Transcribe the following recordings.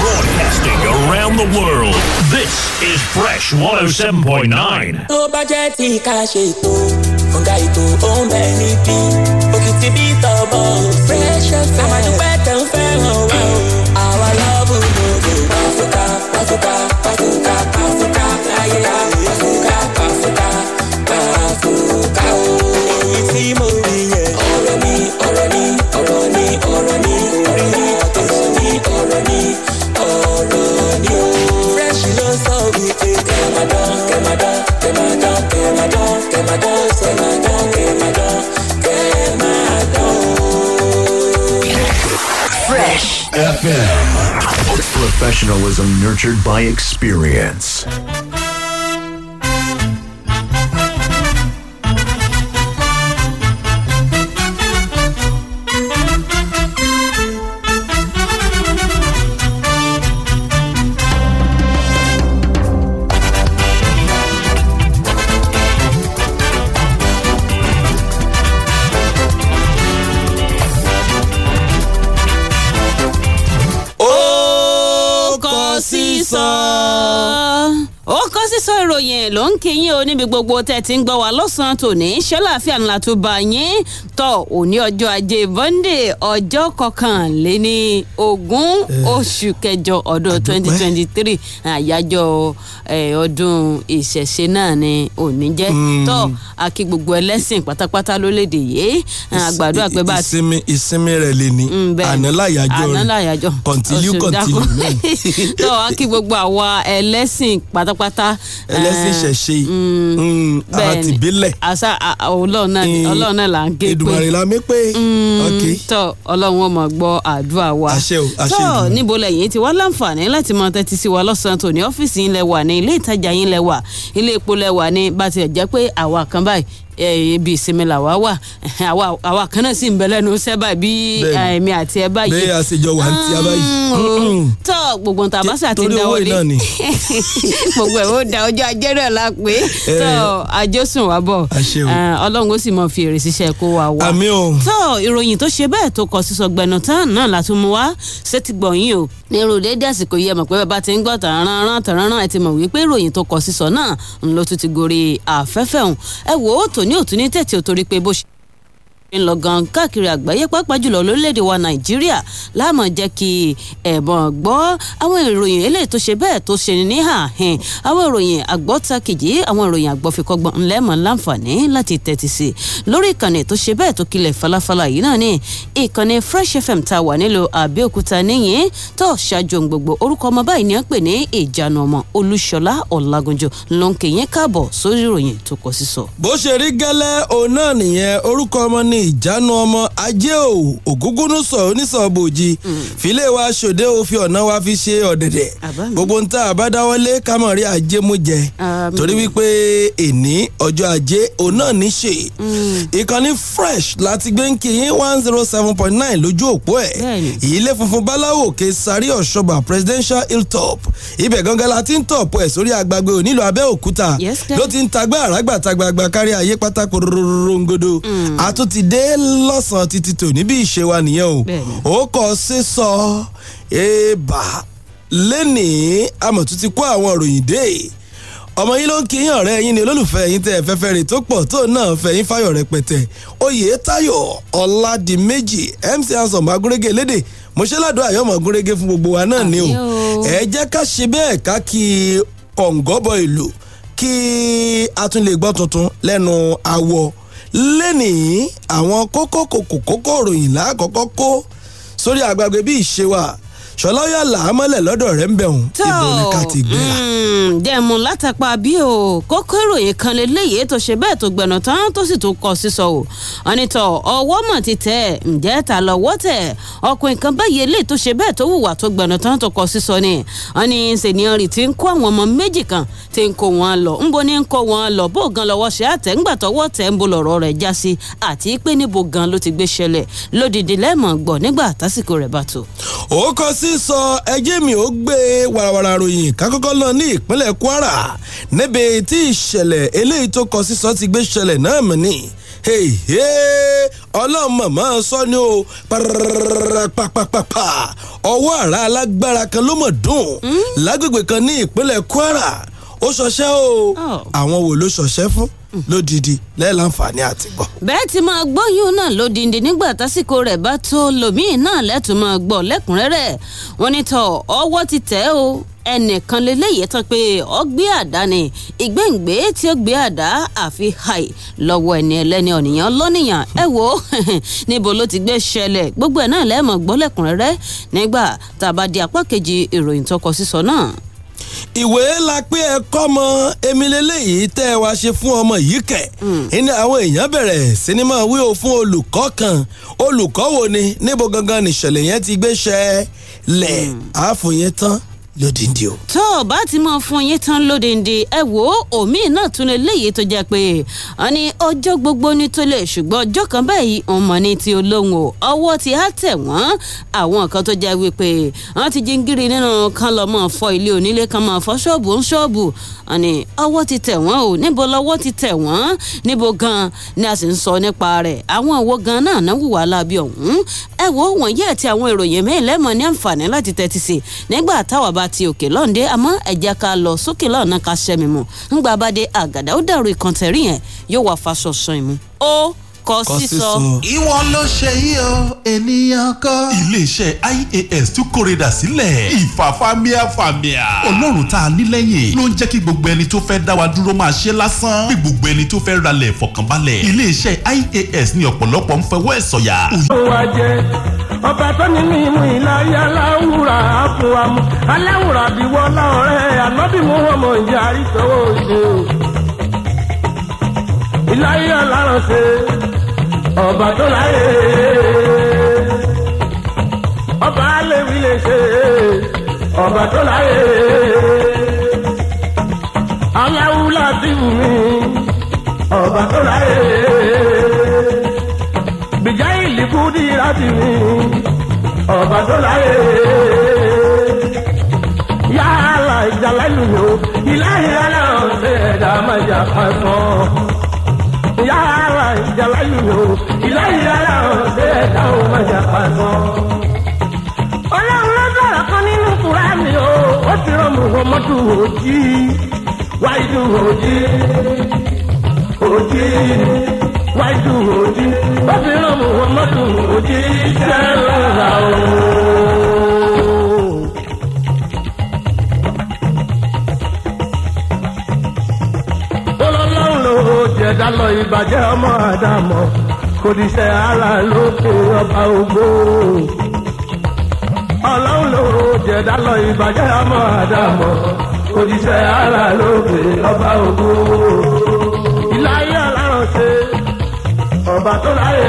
Broadcasting around the world. This is Fresh 107.9. tó fresh FM. Professionalism nurtured by experience. Níbi gbogbo tẹ́ ti ń gbọ́ wa lọ́sàn-án tòní. Ṣọ́láfíà ńlá tó bá yín? Tọ́ òní ọjọ́ ajé monde ọjọ́ kọkànléní ogún oṣù kẹjọ ọdún twenty twenty three àyájọ́ eh, ọdún ìṣẹ̀ṣe náà ni òní jẹ́. Tọ́ akí gbogbo ẹlẹ́sìn pátápátá lólédè yìí. Àgbàdo àpẹ bá ti ìsinmi ìsinmi rẹ̀ lè ní. Mm, bẹ́ẹ̀ àná ni. láyàjọ́ àná rẹ̀. continue dákun. náà tó wá kí gbogbo àwa ẹlẹ́sìn pátápátá. ẹlẹ́sìn eh, ṣẹ̀ṣe bẹ́ẹ̀ àti ni. ìbílẹ̀ àṣà ọlọ́run náà ni- Mm, ọlọ́run náà là ń ké pé. Èdùmàrè la mí pé ok tọ́ ọlọ́run ó máa gbọ́ àdúrà wa. Àṣẹ o, àṣẹ tọ́ Èdùmàrè. níbo lẹ́yìn tí wọ́n láǹfààní láti máa tẹ́tí sí wa lọ́sàn-án tòní ọ́fíìsì yín lẹ wà ní ilé ìtajà yín lẹ wà ilé epo lẹ wà ní bá tiẹ̀ jẹ́ pé àwa kan báyìí ibi ìsinmi làwa wà. Àwa kan náà sì ń bẹ lẹ́nu sẹ́bà bí èmi àti ẹ báyìí. Bẹ́ẹ̀ àṣejọ wà ní tí a báyìí. Mm, tọ́ gbogbo nta bá sà ti dáwọ́ ni. gbogbo ẹ̀ ó da ọjọ́ ajé náà la pé. Tọ́ àjọsùn wa bọ̀. Ọlọ́run ó sì mọ fi èrè ṣiṣẹ́ kó wa wá. àmì o. Tọ́ ìròyìn tó ṣe bẹ́ẹ̀ tó kọ sísọ gbẹnu tán náà la tún mú wá. Sétí gbọ̀nyìn o? Ní irú àsìkò yìí ẹ mọ̀ pé bàbá ti ń gbọ́ tàrán tàrán ẹ ti mọ̀ wípé ìròyìn tó kọ sísọ náà ń lọ tún ti gorí afẹ́fẹ́ hùn ẹ wò ó ní òtún ní tẹ̀tì ò torí pé bó ṣe ń lọ gan káàkiri àgbáyé pàápàá jùlọ lórílẹ̀‐èdè wa nàìjíríà. Láàmú jẹ́ kí ẹ̀bọ̀n gbọ́ àwọn ìròyìn eléyìí tó ṣe bẹ́ẹ̀ tó ṣe ní àhìn àwọn ìròyìn àgbọ́takìjì àwọn ìròyìn àgbọ̀fikọ́gbọ̀n ńlẹ́mọ̀ láǹfààní láti tẹ́tí sí. Lórí ìkànnì tó ṣe bẹ́ẹ̀ tó kilẹ̀ falafala yìí náà ní ìkànnì fresh fm tá a wà nílùú àbẹ́òkúta níyìn tó ṣáájú gbogbo orúkọ ọmọ báyìí ni wọ́n pè ní ìjánu ọmọ olúṣọlá ọ̀làgúnjọ ló ń káàbọ̀ sórí ìròyìn tó kọ sísọ. bó ṣe rí gẹ́lẹ́ òun náà nìyẹn. Orúkọ ọmọ ní ìjánu ọmọ ajé o ògúngúnú sọ onísọ̀bòjì fílẹ̀ wa ṣòde o fi ọ̀nà wa fi ṣe ọ̀dẹ̀dẹ̀. Gbogbo ń tá a bá dáwọ́lé ká mọ̀ rí ajé mú jẹ. Torí wípé èní ọjọ́ ajé òun náà ní ṣe. Ìkànnì fresh láti gbé ń kí yín one zero seven point nine lójú òpó ẹ̀. Ilé funfun báláwo ke sáré ọ̀ṣọ́bà presidential hilltop. Ibẹ̀ gangan la ti ń tọ̀pọ̀ ẹ̀ sórí agbágbé onílù abẹ́òkúta. Ló ti ń tagbá àràgbà tagbàgbà kárí ayé pátákó rongodo a tún ti dé lọ́sàn-án títí tò níbi ìṣe wa nìyẹn o. Ó kọ sísọ èèbà lẹ́nìí amọ̀tún ti kó àwọn ìròyìn dé. Ọmọ yín ló ń kíyàn ọ̀rẹ́ yín ni olólùfẹ́ yín tẹ́ fẹ́fẹ́ rè tó pọ̀ tó náà fẹ́ yín fáyọ̀ rẹpẹtẹ. Oyè tayo ọ̀làdìmẹ́jì mc hansom agúrégé lédè. Mọ̀ṣẹ́ládùn àyọ̀mọ̀ agúrégé fún gbogbo wa náà ni o. ẹ jẹ́ ká ṣe bẹ́ẹ̀ ká kí kọ̀ǹgọ́bọ̀ ìlú kí a tún lè gbọ́ tuntun lẹ́nu awọ lẹ́nìí àwọn kókó kòkó kókó ìròyìn lákọ̀ọ́kọ́ kó sórí àgbàgbé bí ìṣe wa ṣọlá yà làámọ́lẹ̀ lọ́dọ̀ rẹ̀ ń bẹ̀rùn ìbò ní ká ti gbéra. dẹ́mu látàpá bí o. Kókó ìròyìn kan lélẹ́yìí tó ṣe bẹ́ẹ̀ tó gbẹ̀nà tán tó sì tó kọ sísọ o. Ọ̀nìtọ̀ ọwọ́ mọ̀ ti tẹ̀ ǹjẹ́ ta lọ́wọ́ tẹ̀? Ọkùnrin kan báyìí eléyìí tó ṣe bẹ́ẹ̀ tó wùwà tó gbẹ̀nà tán tó kọ sísọ ni. Ọ̀nì sènìyàn rì ti ń kó àwọn ọmọ méjì kan ti ń kó wọn lọ. Ńbo ni ń kó wọn lọ? Bó gan lọ́wọ́ ṣe àtẹ̀ ńgbà tọwọ́ tẹ̀ ń bo lọ̀rọ̀ rẹ̀ já sí. Àti pé níbo gan ló ti gbé ṣẹlẹ̀? Lódìdí lẹ́mọ̀ gbọ́ nígbà tásìkò rẹ̀ bá tó. ó kọ sí sọ ẹjẹ́ mi ó gbé wàràwàrà ròyìn kákọ́kọ́ lọ ní ìpínlẹ̀ kwara. Níbi tí ìṣẹ̀lẹ̀ eléyìí tó kọ sí sọ ti gbé ṣẹlẹ̀ náà mọ̀ ní ọlọ́run mọ̀mọ́ sọ ni o. Pàpàpàpà ọwọ́ àrà alágbára kan ló mọ̀ dùn. Hmm? lágbègbè kan ní ìpínlẹ̀ kwara. Ó ṣọṣẹ́ o. Oh. àwọn wo ló ṣọṣẹ́ fún lódìdí lẹ́ẹ̀láǹfààní àti gbọ́. bẹ́ẹ̀ ti máa gbóyún náà lódìdí nígbà tásìkò rẹ̀ bá tó lòmíì náà lẹ́tùn máa gbọ́ lẹ́kùnrẹ́rẹ́. Wọ́n ní tọ́ ọwọ́ ti tẹ̀ o. Ẹnìkan lélẹ́yìí tán pé ọ gbé àdá ni. Ìgbéǹgbé tí ó gbé àdá àfi hàì lọ́wọ́ ẹni ẹlẹ́ni ọ̀nìyàn lọ́nìyàn. Ẹ wo níbo ló ti gbé ṣẹlẹ̀? Gbogbo ẹ̀ náà lẹ́ẹ̀mọ̀ gbọ́ lẹ́kùnrẹ́rẹ́. Nígbà tá a bá di apá kejì ìròyìn tó kọ sísọ náà ìwé la pé ẹ kọ́ mọ èmi lélẹ́yìí tẹ́ ẹ wá ṣe fún ọmọ yìí kẹ̀. Ní àwọn èèyàn bẹ̀rẹ̀ sinimá wí o fún olùkọ́ kan. Olùkọ́ wo ni? Níbo gangan nìṣẹ̀lẹ̀ yẹn ti gbé ṣẹlẹ̀ àáfò yẹn tán lódìndí o. tó o bá ti mọ fún yín tán lódìndí ẹ ó òmíì náà tún lè léyìí tó jẹ pé wọn ní ọjọ́ gbogbo ní tó lè ṣùgbọ́n ọjọ́ kan báyìí òun mọ̀ ní ti olóhùn o. Ọwọ́ ti á tẹ̀ wọ́n. Àwọn kan tó jẹ́ wípé wọ́n ti jíngírí nínú kan lọ́ mọ́ fọ ilé onílé kan máa fọ ṣọ́ọ̀bù ń ṣọ́ọ̀bù. Wọn ní ọwọ́ ti tẹ̀ wọ́n o. Níbo lọ́wọ́ ti tẹ̀ wọ́n? Níbo gan ni a sì ń sọ nípa rẹ̀? Àwọn òwò gan náà náà wùwà lábí ọ̀hún? Ẹ wo wọ̀nyí àti àwọn ìròyìn ti òkè lọ́ǹdẹ́ àmọ́ ẹ̀jẹ̀ ká lọ sókè lọ́ọ̀nà ká ṣẹ́mi mu ńgbà bá dé àgàdà ó dàrú ìkàntẹ̀rí yẹn yóò wá faṣọ sàn ìmú. ó kọ sísọ. ìwọ ló ṣe yí o ènìyàn kọ́. iléeṣẹ́ ias tún kórèdà sílẹ̀ ìfàfàmìàfàmìà. ọlọ́run tá a ní lẹ́yìn ló ń jẹ́ kí gbogbo ẹni tó fẹ́ dá wa dúró máa ṣe lásán. bí gbogbo ẹni tó fẹ́ ralẹ̀ fọkànbalẹ̀. iléeṣẹ́ ias ní ọ̀pọ̀lọpọ̀ ń fẹwọ́ ẹ̀ sọ̀yà. ó jẹ ọba tó ní mímú ìlàrí aláwùrà àfọwàmù aláwùrà bí wọlá ọ̀rẹ́ ànábì mú wọn mọ ìyá àrísọwọ òde ìlàrí alárànṣe ọba tó láyé ọba alẹ́wí lè ṣe ọba tó láyé. Aláwù láti wù mí ọba tó láyé. Bìjà ìlìkú di láti mí ọba tó láyé. Yàrá ìjàlá ìlú yòó ìlànà ọ̀sẹ̀ ẹ̀dá máa jà pàṣọ yàrá ìjàlá yìí o ìlà ìyára ọ̀dẹ́ ẹ̀dá ò má jà pàṣọ. ọlọ́run ló sọ̀rọ̀ kan nínú kúránì o ó ti rán muhammadu òjì wáìdù òjì òjì wáìdù òjì ó ti rán muhammadu òjì sẹ́lẹ̀ o. ẹ̀dá lọ ìbàjẹ́ ọmọ àdàmọ̀ kò díṣẹ́ ara lókè ọba ògbó. ọlọ́run ló jẹ̀dá lọ ìbàjẹ́ ọmọ àdàmọ̀ kò díṣẹ́ ara lókè ọba ògbó. ìláyé ọlọ́run ṣe ọba tó láyé.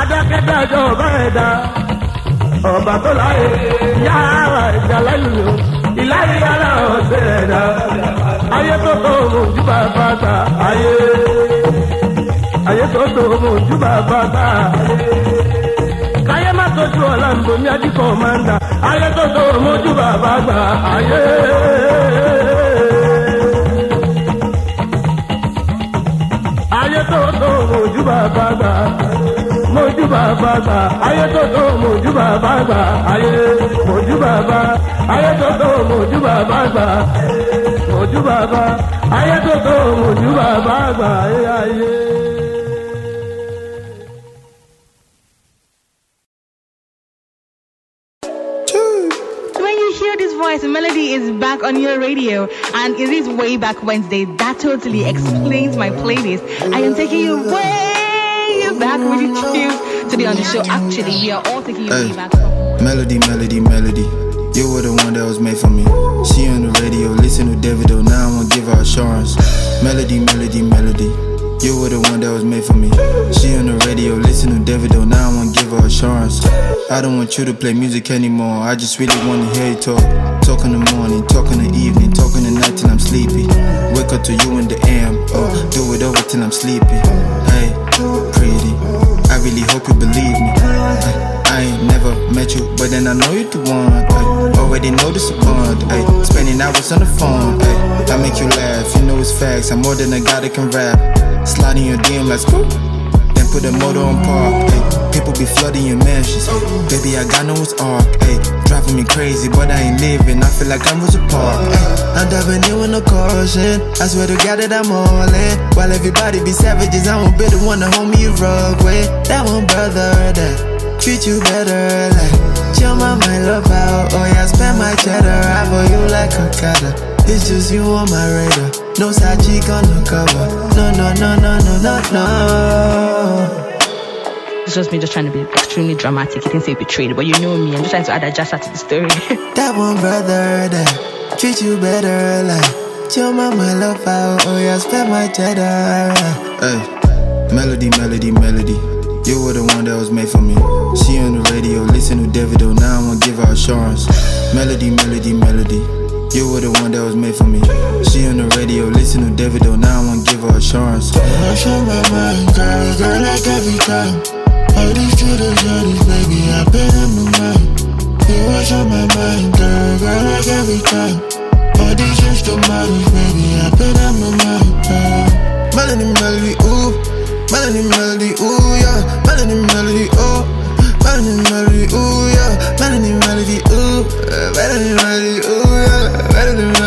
adákẹ́dájọ́ ọba ẹ̀dá ọba tó láyé yára ìjà lẹ́yìn ìláyé ọlọ́run ẹ̀dá ayé tó tó mojú bàbá gbà ayé. Ayé tó tó mojú bàbá gbà káyé má tójú ọ̀la nbomi adìkọ̀ máa ń dà. Ayé tó tó mojú bàbá gbà ayé. ayé tó tó mojú bàbá gbà mojú bàbá gbà ayé tó tó mojú bàbá gbà ayé. Mojú bàbá. Ayé tó tó mojú bàbá gbà mojú bàbá ayé tó tó mojú bàbá gbà ayé ayé. voice melody is back on your radio. And it is way back wednesday. That totally explains my playlist. I am taking you way back. With you to be on the show? Actually we are all taking you way back melody melody melody you were the one that was made for me. She on the radio, listen to David Davido, now I won't give her assurance. Melody, melody, melody. You were the one that was made for me. She on the radio, listen to David Davido, now I won't give her assurance. I don't want you to play music anymore, I just really wanna hear you talk. Talk in the morning, talk in the evening, talk in the night till I'm sleepy. Wake up to you in the AM, oh, do it over till I'm sleepy. Hey, pretty, I really hope you believe me. I ain't never met you, but then I know you're the one. Ay. Already know this a bond. Ay. Spending hours on the phone. Ay. I make you laugh, you know it's facts. I'm more than a guy that can rap. Sliding your DM like scoop. Then put the motor on park. Ay. People be flooding your mansions. Baby, I got no it's arc. Ay. Driving me crazy, but I ain't living. I feel like I'm with Rosa Park. Ay. I'm diving in with no caution. I swear to God that I'm all in. While everybody be savages, I won't be the one to hold me rug with. That one brother that treat you better. Like, chill my mind love out. Oh yeah, spend my cheddar. I for you like a cutter. It's just you on my radar. No side cheek on the cover. No, no, no, no, no, no, no. It's just me just trying to be extremely dramatic. You can say betrayed, but you know me. I'm just trying to add a jazz to the story. that one brother that treat you better. Like, chill my mind love out. Oh yeah, spend my cheddar. Hey, melody, melody, melody. You were the one that was made for me. She on the radio, listen to Davido, now I wanna give her assurance. Melody, melody, melody. You were the one that was made for me. She on the radio, listen to Davido, now I wanna give her assurance. Rush on my mind, girl, girl, like every time. All these shooters, all these baby, I pay them no mind. You rush on my mind, girl, girl, like every time. All these instrumentals, baby, I pay them no mind. Melody, melody, ooh. Melody, melody, ooh, yeah. Melody, melody, ooh. Melody, melody, ooh, yeah. Melody, melody, ooh. Melody, melody, ooh, yeah. Melody, melody,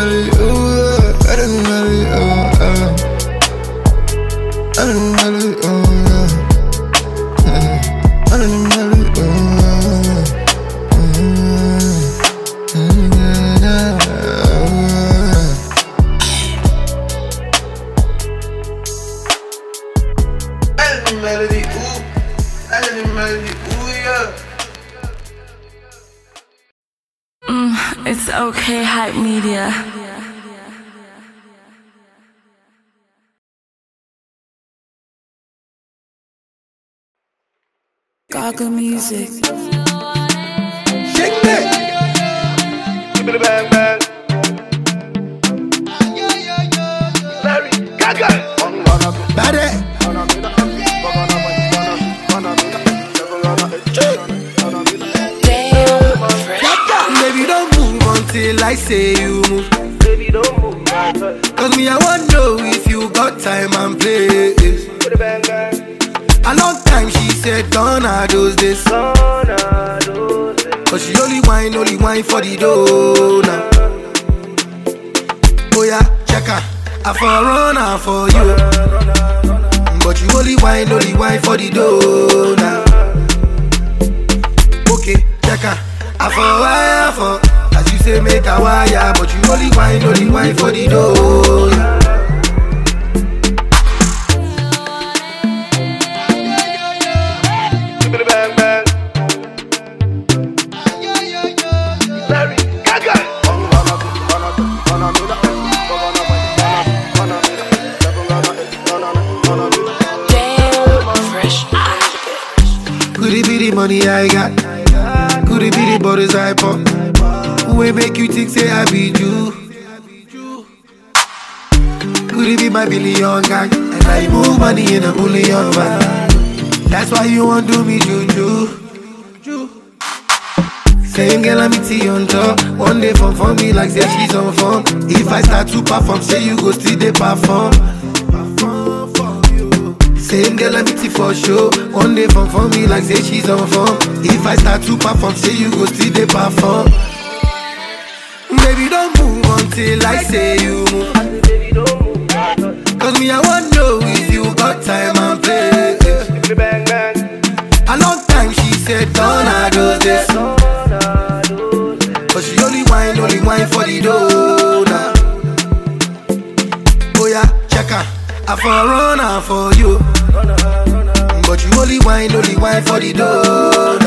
Gaaga music. Shake that. Give me the bang bang. Larry Gaaga. Bad Baby, don't move until I say you move. Baby, don't move. Cause me, I want know if you got time and place. A long time she said, gonna do do. Cause she only wine, only wine for the dough now. Oh yeah, check her. I for run her for you. But you only wine, only wine for the dough now. Okay, check her. I for wire for. As you say, make a wire. But you only wine, only wine for the dough. Money I got? Could it be the borders I pop? Who make you think say I be you? Could it be my billion gang? And I move money in a bullion van. That's why you want do me juju. Same girl I meet you on top. One day from for me like say she's on form. If I start to perform, say you go still dey perform. Same girl I meet you for show. One day from for me like say she's on form. If I start to perform, say you go still dey perform. Baby don't move until I say you move. Cause me I want know if you got time and the bang. A long time she said gonna do this. But she only wine, only wine for the dough I for run her for you. But you only wine, only wine for the dough.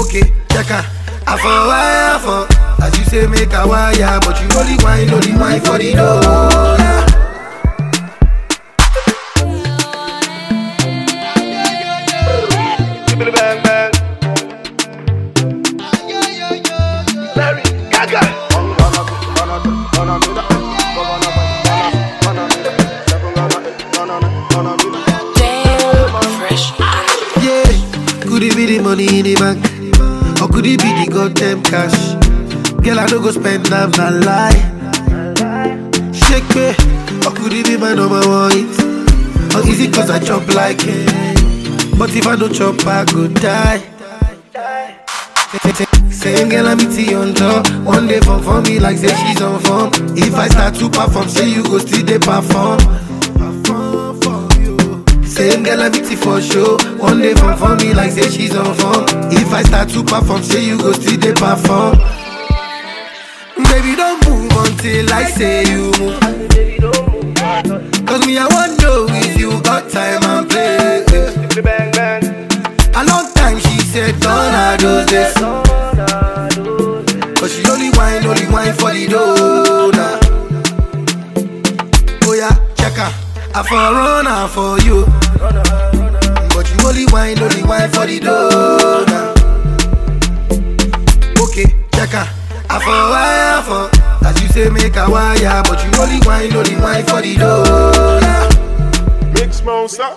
Okay, check her. I for wire for. As you say, make a wire. But you only wine, only wine for the dough the money in the bank? Or could it be the goddamn cash? Girl, I don't go spend them, not lie. Shake me, or could it be my number one hit? Or it cause I chop like it? But if I don't chop, I go die. Same girl I meet on top One day for me like say she's on form If I start to perform, say you go still they perform Same girl I meet for show. One day from for me like say she's on form. If I start to perform, say you go still they perform. Baby don't move until I say you. Move Cause me I want know if you got time and place. A long time she said don't do this? But she only wine, only wine for the dough now. Oh yeah, check her I for run her for you But you only whine, only whine for the dough. Okay, check her I for wire for As you say make a wire But you only whine, only whine for the dough. Mix monster.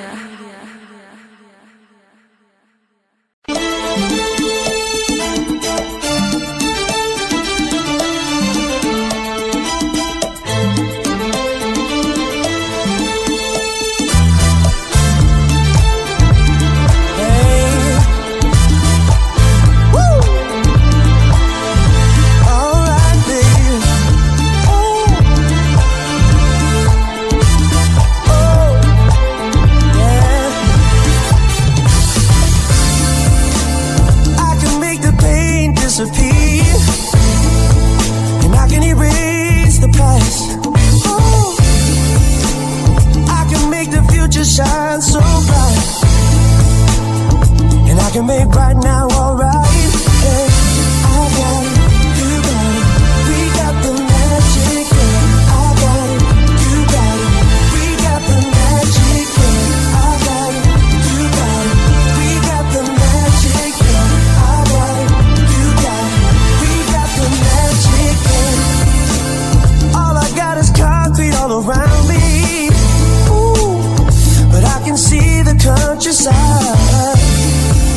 Countryside.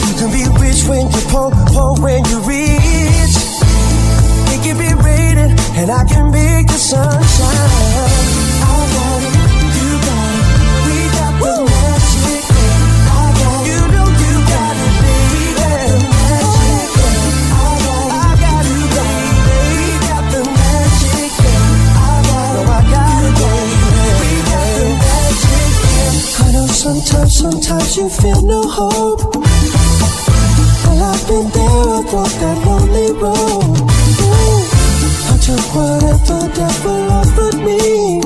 You can be rich when you poor, poor when you rich. It can be raining, and I can make the sun shine. I got it, sometimes, sometimes you feel no hope. Well, I've been there, I've walked that lonely road. Ooh, I took whatever devil offered me.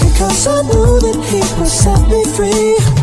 Because I knew that he would set me free.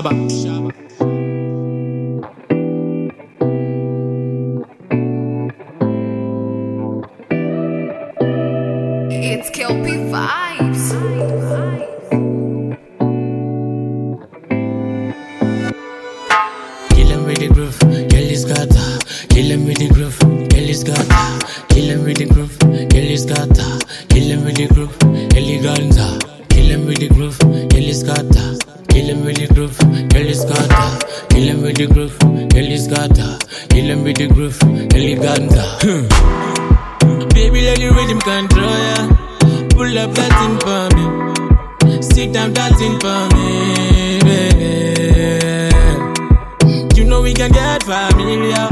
Shaba. It's Kel-P vibes. Kill him with the groove, kill his got Kill him with the groove, kill his got Kill him with the groove, kill his got Kill him with the groove, kill his Kill him with the groove, kill his got ganja. Baby, let the rhythm control ya. Pull up that thing for me. Sit down that thing for me, baby. You know we can get familiar.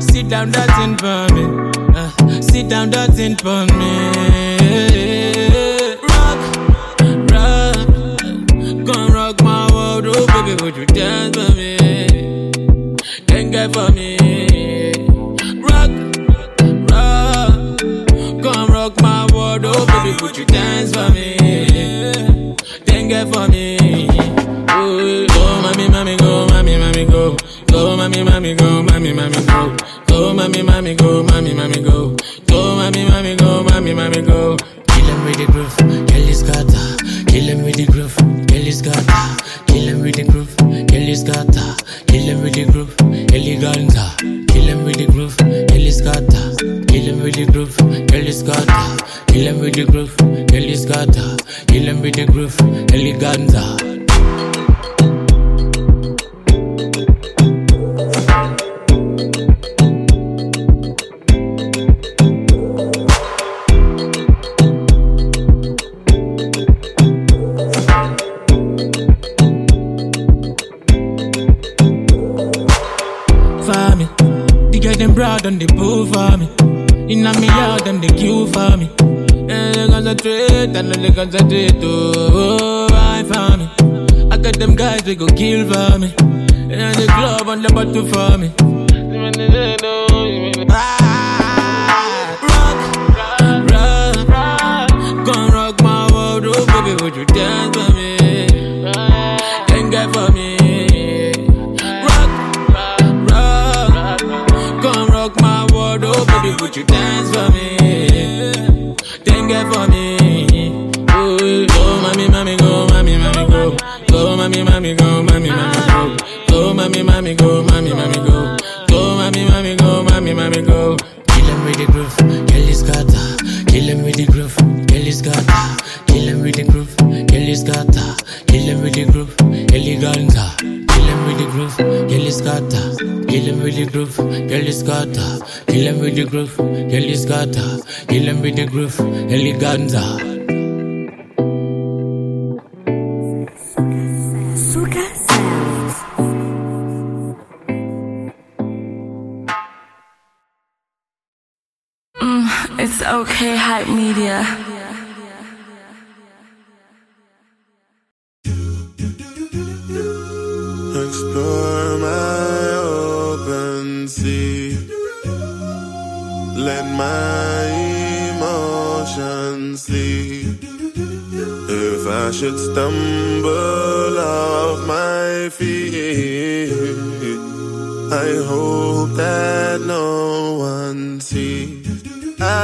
Sit down that thing for me. Uh, sit down that thing for me. Then get for me. Rock, rock, come rock my world, oh baby, would you dance for me? Then get for me. Oh, go, mommy, mommy, go, mommy, mommy, go. Go, mommy, mommy, go, mommy, mommy, go. Go, mommy, mommy, go, mommy, mommy, go. Go, mommy, mommy, go, mommy, mommy, go. Kill with the groove, for me. Groove, kill his scatter. Kill him with the groove, kill his scatter. Kill him with the groove, his ganja. Mm, it's okay, hype media. Should stumble off my feet, I hope that no one sees. Ah,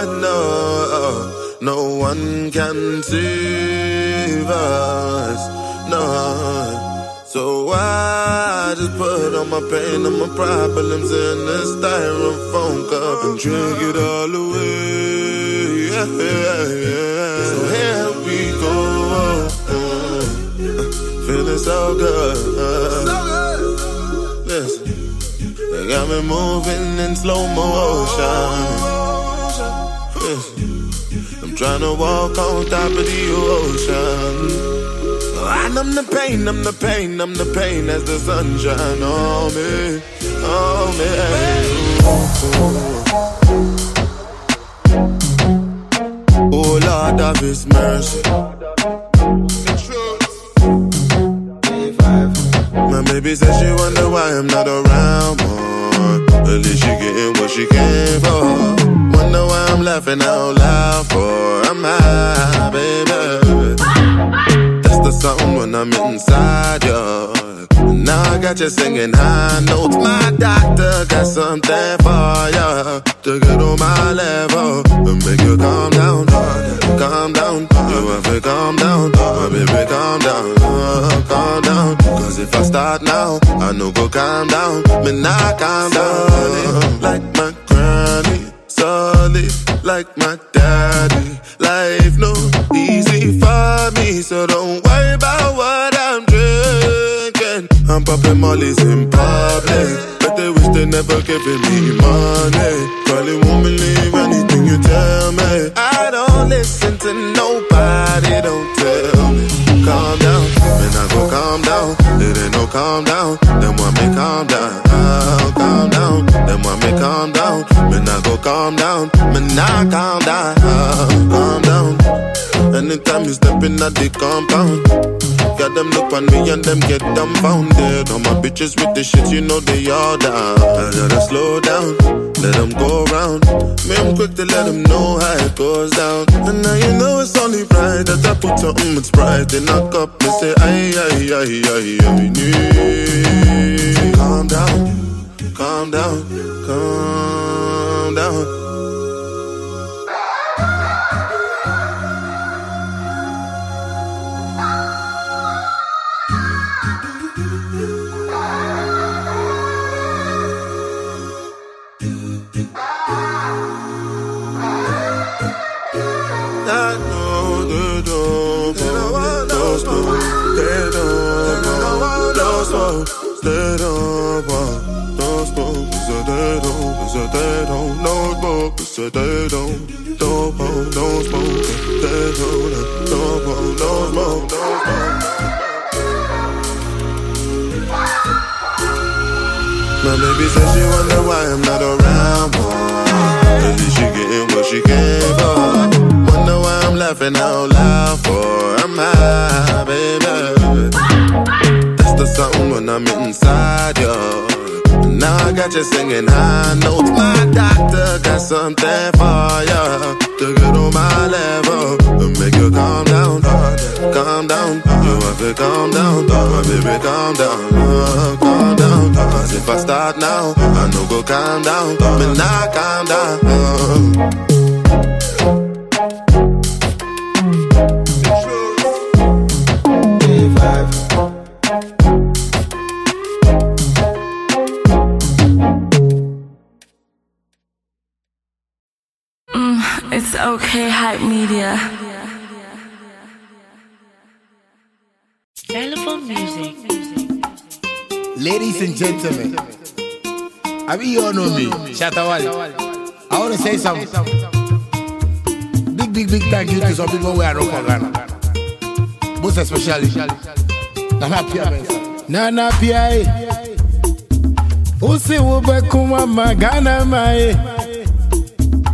I know no one can save us, no. So I just put all my pain and my problems in this styrofoam and drink it all away. Yeah, yeah, yeah. So here we go, feeling so good. Listen. They got me moving in slow motion. Listen, I'm trying to walk on top of the ocean. I numb the pain, I'm the pain, I'm the pain as the sunshine on me, on me. Oh Oh, Lord of His mercy. My baby says she wonder why I'm not around more. At least she getting what she came for. Wonder why I'm laughing out loud for. I'm high, baby. That's the something when I'm inside you. Now I got you singing high notes. My doctor got something for you to get on my level and make you calm down, calm down. You have to calm down, my baby, calm down, calm down. Cause if I start now, I know go calm down. Me not calm down like my granny solid like my daddy. Life no easy for me, so don't worry about what I'm popping mollies in public, but they wish they never giving me money. Probably won't believe anything you tell me. I don't listen to nobody, don't tell me. Calm down, man, I go calm down. It ain't no oh, calm down, then want me calm down. Oh, calm down, then want me calm down. Man, I go calm down, man, I calm down. Oh, calm down. Anytime you step in at the compound, got them look on me and them get dumbfounded. All my bitches with the shit, you know they all down. I gotta slow down, let them go round. Me, I'm quick to let them know how it goes down. And now you know it's only right that I put something with pride. They knock up and say, aye, aye, aye, aye, aye, aye. Calm down, calm down, calm down. They don't two. So they don't, so they don't know smoke. So they don't, don't want no smoke. They don't, don't want no smoke. No smoke. My baby says she wonder why I'm not around more. At least she getting what she came for. Wonder why I'm laughing out loud for. I'm high, baby. The something when I'm inside you. Now I got you singing high notes. My doctor got something for you to get on my level and make you calm down, calm down. You have to calm down, my baby, calm down, calm down. Cause if I start now, I know go calm down, me not calm down. uh. It's okay, hype media. Telephone music. Ladies and gentlemen, I mean, you all know me, Shatta Wale. I want to say something. Big, big, big thank you to some people who are not from Ghana. Most especially, Nana Appiah Mensah. Nana Pia. Usi ube kuma magana mae.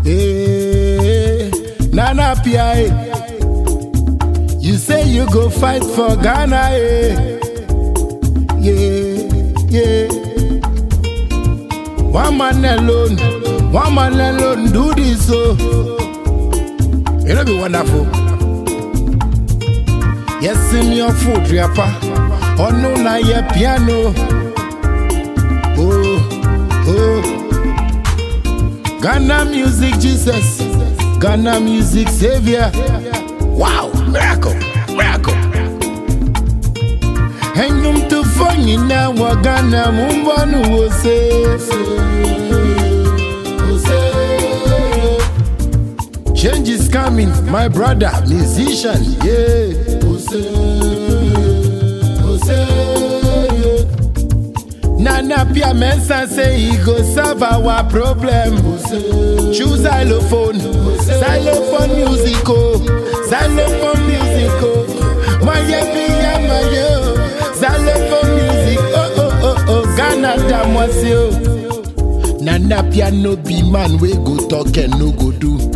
Eh, Nana Pia. You say you go fight for Ghana. Eh. Yeah, yeah. One man alone, one man alone do this so. It'll be wonderful. Yes, in your food, Riapa. Oh no, na ye piano. Oh, oh. Ghana music, Jesus. Ghana music, Savior. Wow, miracle, miracle. Enyum to funny na wa Ghana mumbanu wose. Change is coming, my brother, musician, yeah. Nana Appiah Mensah say he go solve our problem. Choose Zylofon, Zylofon musical, Zylofon musical. My pia my yo, Zylofon music. Oh oh oh oh, Ghana damn was yo. Nana Pia no be man we go talk and no go do.